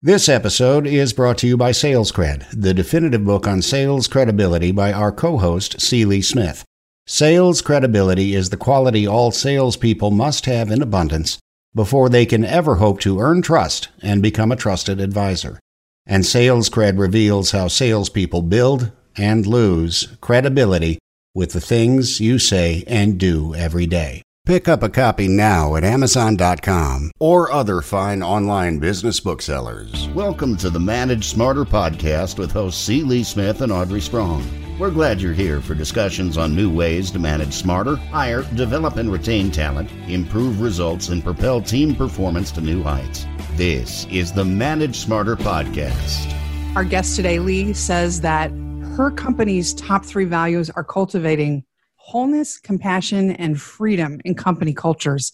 This episode is brought to you by SalesCred, the definitive book on sales credibility by our co host. Lee Smith. Sales credibility is the quality all salespeople must have in abundance before they can ever hope to earn trust and become a trusted advisor. And SalesCred reveals how salespeople build and lose credibility with the things you say and do every day. Pick up a copy now at Amazon.com or other fine online business booksellers. Welcome to the Manage Smarter podcast with hosts C. Lee Smith and Audrey Strong. We're glad you're here for discussions on new ways to manage smarter, hire, develop and retain talent, improve results, and propel team performance to new heights. This is the Manage Smarter podcast. Our guest today, Lee, says that her company's top three values are cultivating wholeness, compassion, and freedom in company cultures.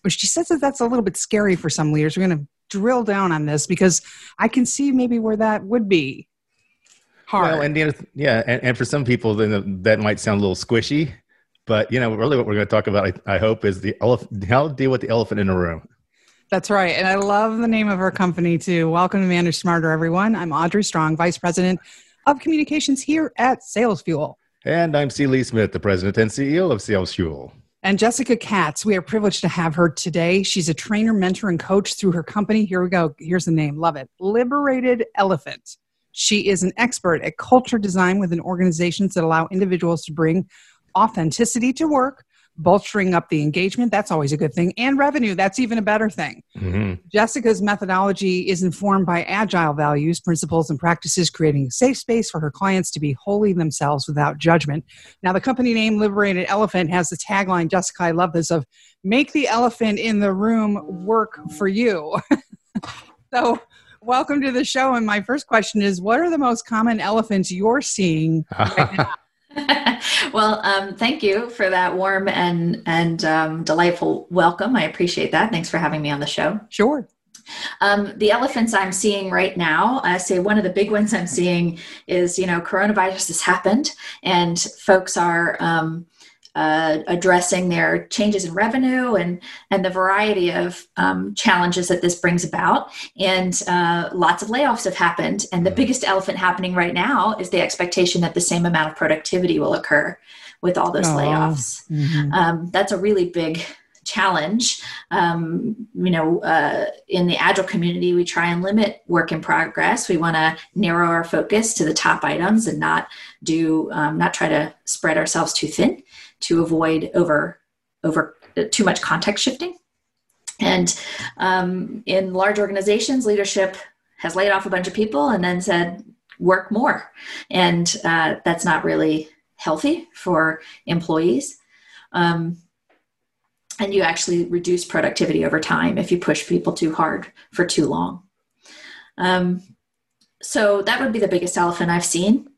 which she says that that's a little bit scary for some leaders. We're going to drill down on this because I can see maybe where that would be hard. Well, and you know, yeah, and, and for some people, then that might sound a little squishy. But you know, really, what we're going to talk about, I, I hope, is the elephant. How to deal with the elephant in the room. That's right. And I love the name of our company too. Welcome to Manage Smarter, everyone. I'm Audrey Strong, Vice President of Communications here at Sales Fuel. And I'm C. Lee Smith, the president and CEO of Sales Fuel. And Jessica Katz, we are privileged to have her today. She's a trainer, mentor, and coach through her company. Here we go. Here's the name. Love it. Liberated Elephant. She is an expert at culture design within organizations that allow individuals to bring authenticity to work bolstering up the engagement that's always a good thing and revenue that's even a better thing mm-hmm. jessica's methodology is informed by agile values principles and practices creating a safe space for her clients to be wholly themselves without judgment. Now the company name liberated elephant has the tagline jessica i love this of make the elephant in the room work for you. So welcome to the show and my first question is what are the most common elephants you're seeing right now well, um, thank you for that warm and and um, delightful welcome. I appreciate that. Thanks for having me on the show. Sure. Um, the elephants I'm seeing right now, I say one of the big ones I'm seeing is you know coronavirus has happened and folks are um, uh, addressing their changes in revenue and and the variety of um, challenges that this brings about. And uh, lots of layoffs have happened. And the mm-hmm. biggest elephant happening right now is the expectation that the same amount of productivity will occur with all those oh. layoffs. Mm-hmm. Um, that's a really big challenge. Um, you know, uh, in the agile community, we try and limit work in progress. We want to narrow our focus to the top items and not do um, not try to spread ourselves too thin to avoid over over uh, too much context shifting. And um, in large organizations, leadership has laid off a bunch of people and then said, work more. And uh, that's not really healthy for employees. Um, and you actually reduce productivity over time if you push people too hard for too long. Um, so that would be the biggest elephant I've seen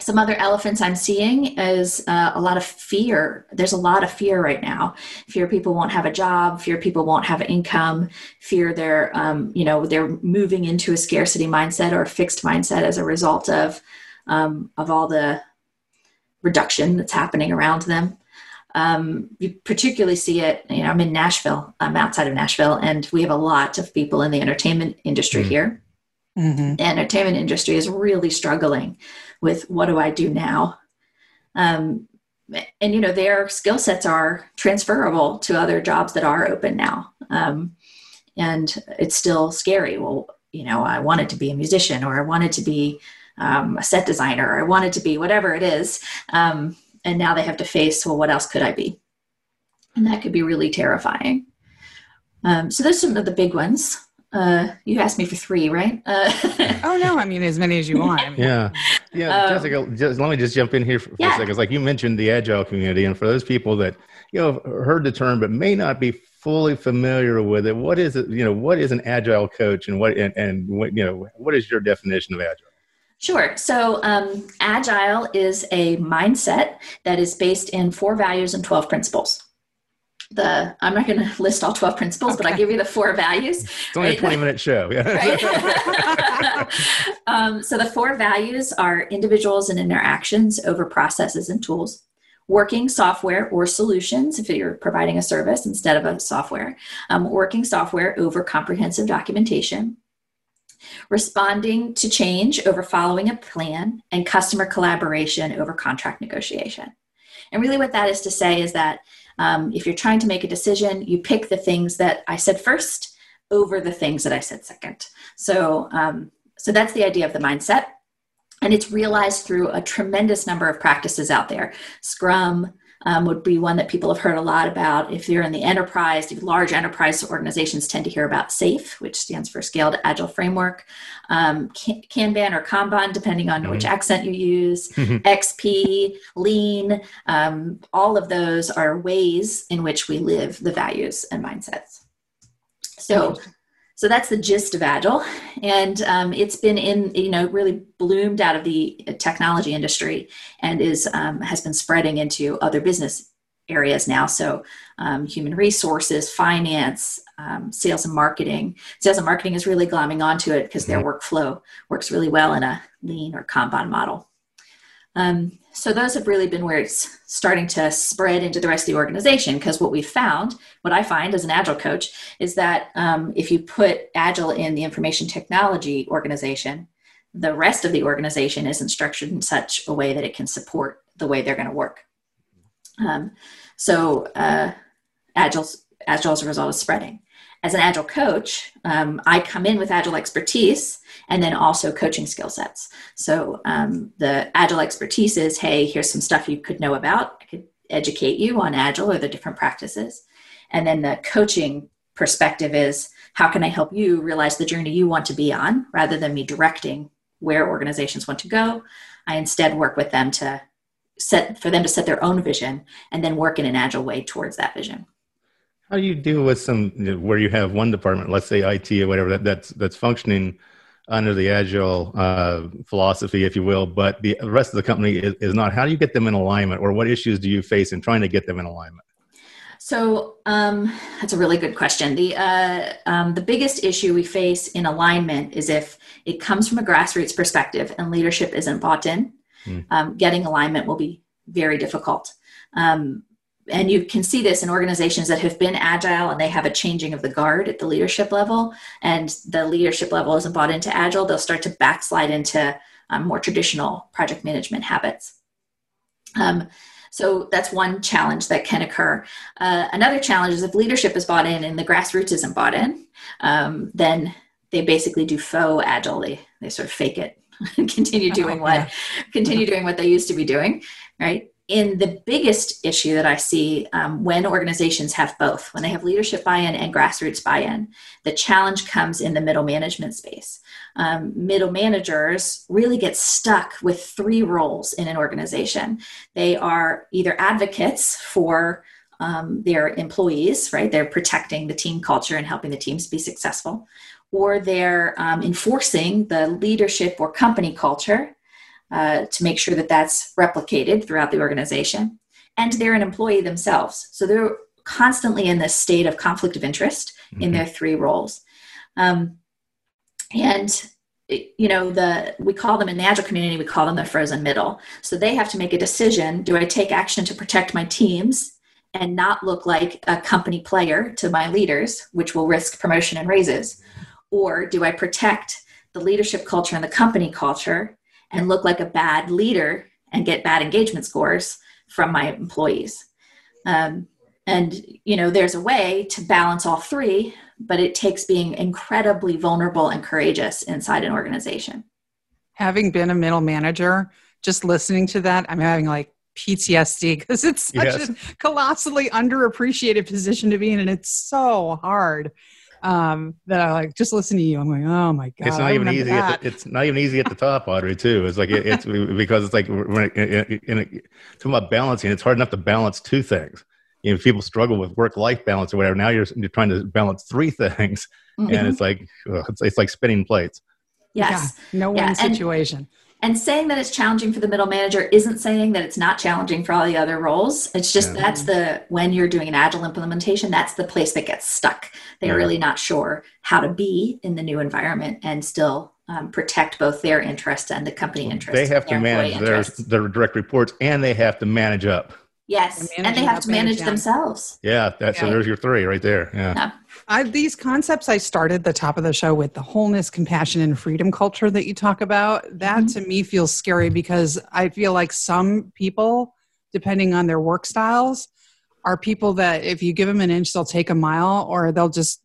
some other elephants I'm seeing is uh, a lot of fear. There's a lot of fear right now. Fear people won't have a job. Fear people won't have income. Fear they're, um, you know, they're moving into a scarcity mindset or a fixed mindset as a result of um, of all the reduction that's happening around them. Um, you particularly see it. You know, I'm in Nashville. I'm outside of Nashville, and we have a lot of people in the entertainment industry mm-hmm. here. Mm-hmm. The entertainment industry is really struggling with what do I do now? Um, and you know their skill sets are transferable to other jobs that are open now. Um, and it's still scary. Well you know i wanted to be a musician or i wanted to be um, a set designer or i wanted to be whatever it is. Um, and now they have to face well what else could i be? And that could be really terrifying. Um, so those are some of the big ones. Uh, you asked me for three, right? Uh, oh no, I mean as many as you want. Yeah, yeah. Um, Jessica, just, let me just jump in here for, for yeah. a second. Like you mentioned the agile community, and for those people that you know heard the term but may not be fully familiar with it, what is it? You know, what is an agile coach, and what and, and what you know, what is your definition of agile? Sure. So, um, agile is a mindset that is based in four values and 12 principles the i'm not going to list all 12 principles okay. but i give you the four values it's only right? a 20 minute show yeah um, so the four values are individuals and interactions over processes and tools working software or solutions if you're providing a service instead of a software um, working software over comprehensive documentation responding to change over following a plan, and customer collaboration over contract negotiation. And really, what that is to say is that um, if you're trying to make a decision, you pick the things that I said first over the things that I said second. So, um, so that's the idea of the mindset. And it's realized through a tremendous number of practices out there. Scrum, um, would be one that people have heard a lot about. If you're in the enterprise, large enterprise organizations tend to hear about SAFe, which stands for Scaled Agile Framework, um, Kanban or Kanban, depending on mm-hmm. which accent you use, mm-hmm. XP, Lean, um, all of those are ways in which we live the values and mindsets. So, so that's the gist of agile. And um, it's been in you know really bloomed out of the technology industry and is um, has been spreading into other business areas now. So um, human resources finance um, sales and marketing. Sales and marketing is really glomming onto it because their mm-hmm. workflow works really well in a lean or kanban model. Um, so those have really been where it's starting to spread into the rest of the organization because what we found, what I find as an agile coach, is that um, if you put agile in the information technology organization, the rest of the organization isn't structured in such a way that it can support the way they're going to work. Um, so uh, agile, agile as a result is spreading as an agile coach um, i come in with agile expertise and then also coaching skill sets. So um, the agile expertise is hey here's some stuff you could know about. I could educate you on agile or the different practices. And then the coaching perspective is how can i help you realize the journey you want to be on rather than me directing where organizations want to go? I instead work with them to set for them to set their own vision and then work in an agile way towards that vision how do you deal with some where you have one department, let's say IT or whatever, that, that's that's functioning under the agile uh, philosophy, if you will, but the rest of the company is, is, not? How do you get them in alignment, or what issues do you face in trying to get them in alignment? So um, that's a really good question. The uh, um, the biggest issue we face in alignment is if it comes from a grassroots perspective and leadership isn't bought in. Mm. Um, getting alignment will be very difficult. Um, and you can see this in organizations that have been agile and they have a changing of the guard at the leadership level and the leadership level isn't bought into agile they'll start to backslide into um, more traditional project management habits. Um, so that's one challenge that can occur. Uh, another challenge is if leadership is bought in and the grassroots isn't bought in um, then they basically do faux agile. They, they sort of fake it and continue doing what continue doing what they used to be doing right in the biggest issue that I see um, when organizations have both, when they have leadership buy in and grassroots buy in, the challenge comes in the middle management space. Um, middle managers really get stuck with three roles in an organization. They are either advocates for um, their employees, right? They're protecting the team culture and helping the teams be successful, or they're um, enforcing the leadership or company culture uh, to make sure that that's replicated throughout the organization. And they're an employee themselves. So they're constantly in this state of conflict of interest mm-hmm. in their three roles. Um, and you know the we call them in the agile community we call them the frozen middle so they have to make a decision do i take action to protect my teams and not look like a company player to my leaders which will risk promotion and raises or do i protect the leadership culture and the company culture and look like a bad leader and get bad engagement scores from my employees. Um, and you know, there's a way to balance all three, but it takes being incredibly vulnerable and courageous inside an organization. Having been a middle manager, just listening to that, I'm having like PTSD because it's such yes. a colossally underappreciated position to be in, and it's so hard um, that I like just listen to you. I'm like, oh my god, it's not even easy. At the, it's not even easy at the top, Audrey. Too. It's like it, it's because it's like when in, in, in, talking about balancing, it's hard enough to balance two things. You know, people struggle with work-life balance or whatever. Now you're, you're trying to balance three things, mm-hmm. and it's like ugh, it's, it's like spinning plates. Yes, yeah, no yeah. one situation. And, and saying that it's challenging for the middle manager isn't saying that it's not challenging for all the other roles. It's just yeah. that's the when you're doing an agile implementation that's the place that gets stuck. They're yeah. really not sure how to be in the new environment and still um, protect both their interests and the company interests they have to manage their, their direct reports and they have to manage up. Yes and they have to manage themselves. Yeah that's yeah. so there's your three right there yeah I, these concepts I started the top of the show with the wholeness, compassion, and freedom culture that you talk about. That mm-hmm. to me feels scary because I feel like some people, depending on their work styles, are people that if you give them an inch, they'll take a mile, or they'll just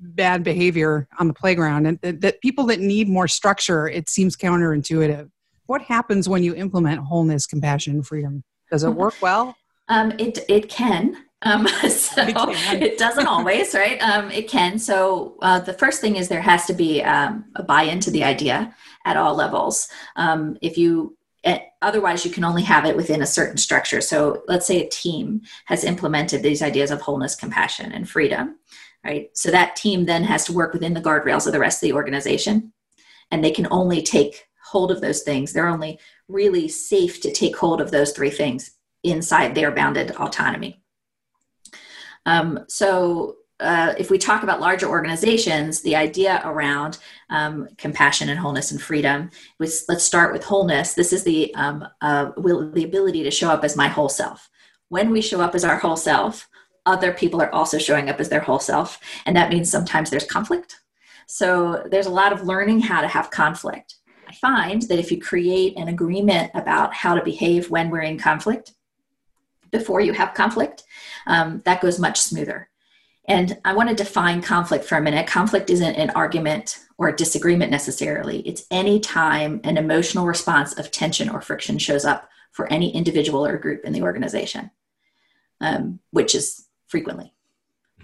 bad behavior on the playground. And that, that people that need more structure, it seems counterintuitive. What happens when you implement wholeness, compassion, and freedom? Does it work well? Um, it it can. Um, so it doesn't always, right? Um, it can. So uh, the first thing is there has to be um, a buy-in to the idea at all levels. Um, if you eh, otherwise you can only have it within a certain structure. So let's say a team has implemented these ideas of wholeness, compassion, and freedom, right? So that team then has to work within the guardrails of the rest of the organization, and they can only take hold of those things. They're only really safe to take hold of those three things inside their bounded autonomy. Um, so uh, if we talk about larger organizations, the idea around um, compassion and wholeness and freedom was let's start with wholeness. This is the um, uh, will, the ability to show up as my whole self. When we show up as our whole self, other people are also showing up as their whole self, and that means sometimes there's conflict. So there's a lot of learning how to have conflict. I find that if you create an agreement about how to behave when we're in conflict, before you have conflict, um, that goes much smoother. And I want to define conflict for a minute. Conflict isn't an argument or a disagreement necessarily, it's any time an emotional response of tension or friction shows up for any individual or group in the organization, um, which is frequently.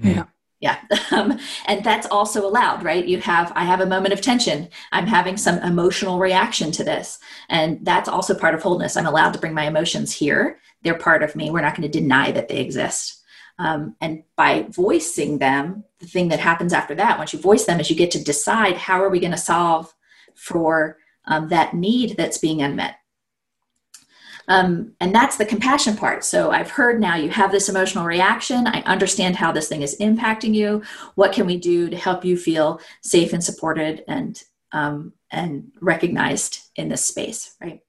Yeah. Yeah. Um, and that's also allowed, right? You have, I have a moment of tension. I'm having some emotional reaction to this. And that's also part of wholeness. I'm allowed to bring my emotions here. They're part of me. We're not going to deny that they exist. Um, and by voicing them, the thing that happens after that, once you voice them, is you get to decide how are we going to solve for um, that need that's being unmet. Um, and that's the compassion part. So I've heard now you have this emotional reaction. I understand how this thing is impacting you. What can we do to help you feel safe and supported and um, and recognized in this space, right?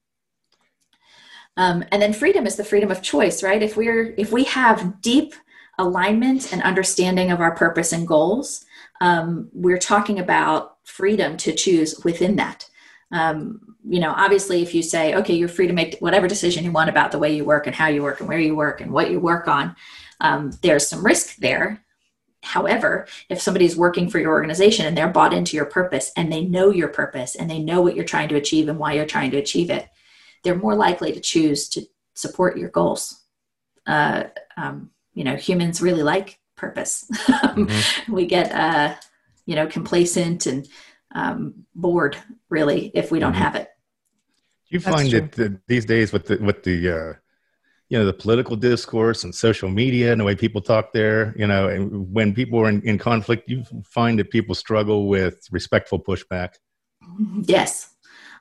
Um, and then freedom is the freedom of choice, right? If we're if we have deep alignment and understanding of our purpose and goals, um, we're talking about freedom to choose within that. Um, you know, obviously, if you say, okay, you're free to make whatever decision you want about the way you work and how you work and where you work and what you work on, um, there's some risk there. However, if somebody's working for your organization and they're bought into your purpose and they know your purpose and they know what you're trying to achieve and why you're trying to achieve it, they're more likely to choose to support your goals. Uh, um, you know, humans really like purpose. mm-hmm. we get, uh, you know, complacent and um, bored really if we don't mm-hmm. have it. Do you That's find that the, these days with the with the uh, you know the political discourse and social media and the way people talk there, you know, and when people are in, in conflict, you find that people struggle with respectful pushback. Yes,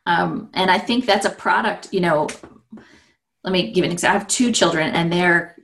um, and I think that's a product. You know, let me give an example. I have two children, and they're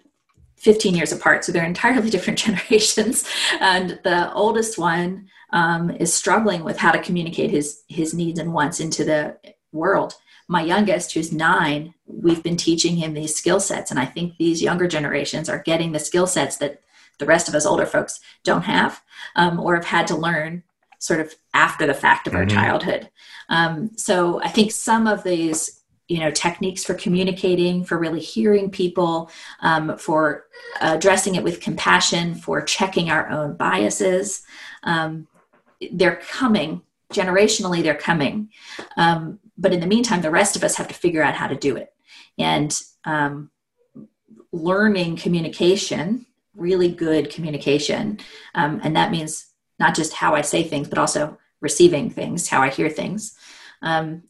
15 years apart, so they're entirely different generations. And the oldest one um, is struggling with how to communicate his his needs and wants into the world. My youngest, who's nine, we've been teaching him these skill sets, and I think these younger generations are getting the skill sets that the rest of us older folks don't have um, or have had to learn sort of after the fact of mm-hmm. our childhood. Um, so I think some of these you know techniques for communicating for really hearing people um, for addressing it with compassion for checking our own biases um, they're coming generationally they're coming um, but in the meantime the rest of us have to figure out how to do it and um, learning communication really good communication um, and that means not just how i say things but also receiving things how i hear things um,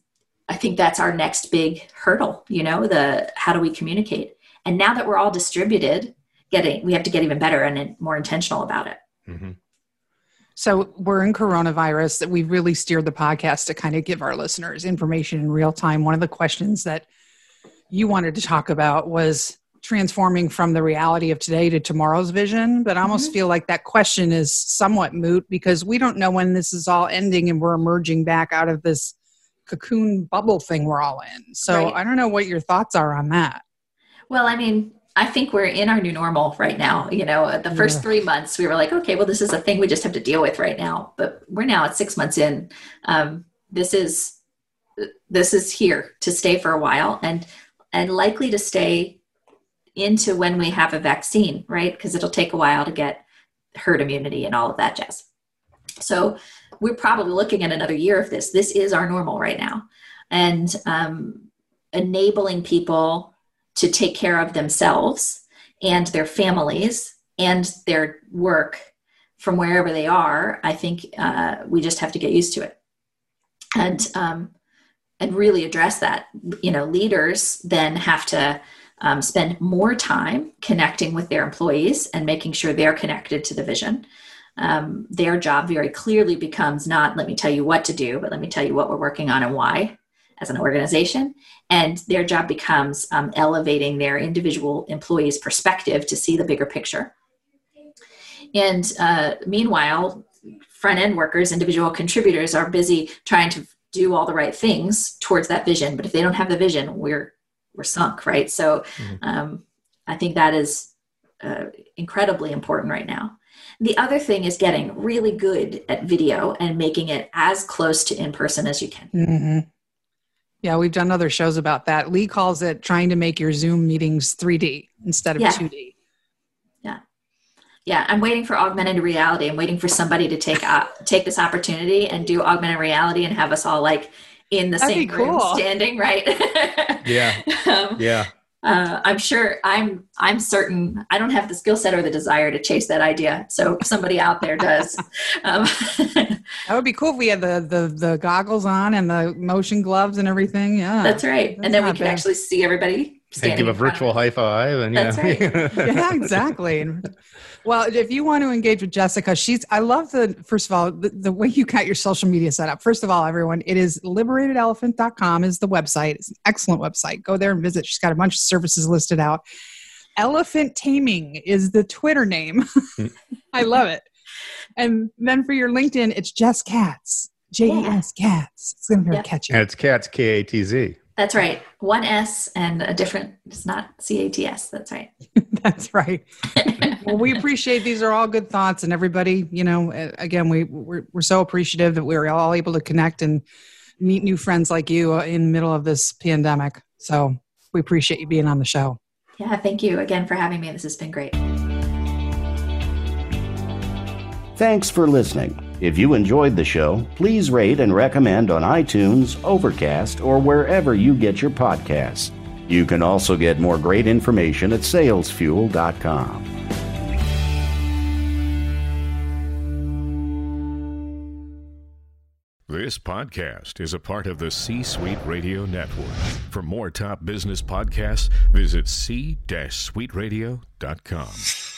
i think that's our next big hurdle you know the how do we communicate and now that we're all distributed getting we have to get even better and more intentional about it mm-hmm. So we're in coronavirus that we really steered the podcast to kind of give our listeners information in real time. One of the questions that you wanted to talk about was transforming from the reality of today to tomorrow's vision. But I almost mm-hmm. feel like that question is somewhat moot because we don't know when this is all ending and we're emerging back out of this cocoon bubble thing we're all in. So right. I don't know what your thoughts are on that. Well, I mean, I think we're in our new normal right now. You know, the first yeah. three months we were like, okay, well, this is a thing we just have to deal with right now. But we're now at six months in. Um, this is this is here to stay for a while and and likely to stay into when we have a vaccine, right? Because it'll take a while to get herd immunity and all of that jazz. So we're probably looking at another year of this. This is our normal right now, and um, enabling people to take care of themselves and their families and their work from wherever they are, I think uh, we just have to get used to it, and um, and really address that. You know, leaders then have to um, spend more time connecting with their employees and making sure they're connected to the vision. Um, their job very clearly becomes not let me tell you what to do, but let me tell you what we're working on and why as an organization. And their job becomes um, elevating their individual employees' perspective to see the bigger picture. And uh, meanwhile, front end workers, individual contributors are busy trying to do all the right things towards that vision. But if they don't have the vision, we're we're sunk, right? So mm-hmm. um, I think that is uh, incredibly important right now. The other thing is getting really good at video and making it as close to in person as you can. Mm-hmm. Yeah, we've done other shows about that. Lee calls it trying to make your Zoom meetings 3D instead of yeah. 2D. Yeah. Yeah, I'm waiting for augmented reality. I'm waiting for somebody to take uh, take this opportunity and do augmented reality and have us all like in the That'd same room cool. standing, right? yeah. um, yeah uh, I'm sure I'm I'm certain I don't have the skill set or the desire to chase that idea. So somebody out there does. Um, that would be cool if we had the, the the goggles on and the motion gloves and everything. Yeah, that's right. That's and then we could actually see everybody. And give a virtual high five, and yeah, right. yeah, exactly. Well, if you want to engage with Jessica, she's, I love the, first of all, the, the, way you got your social media set up. First of all, everyone, it is liberated.elephant.com is the website. It's an excellent website. Go there and visit. She's got a bunch of services listed out. Elephant Taming is the Twitter name. Mm. I love it. And then for your LinkedIn, it's Jess Katz. J E S Katz. It's going to be very yep. catchy. And it's Katz, K A T Z. That's right. One S and a different, it's not C A T S. That's right. That's right. well, we appreciate these are all good thoughts, and everybody, you know, again, we we're, we're so appreciative that we are all able to connect and meet new friends like you uh, in the middle of this pandemic. So we appreciate you being on the show. Yeah, thank you again for having me. This has been great. Thanks for listening. If you enjoyed the show, please rate and recommend on iTunes, Overcast, or wherever you get your podcasts. You can also get more great information at salesfuel.com. This podcast is a part of the C Suite Radio Network. For more top business podcasts, visit c-suiteradio.com.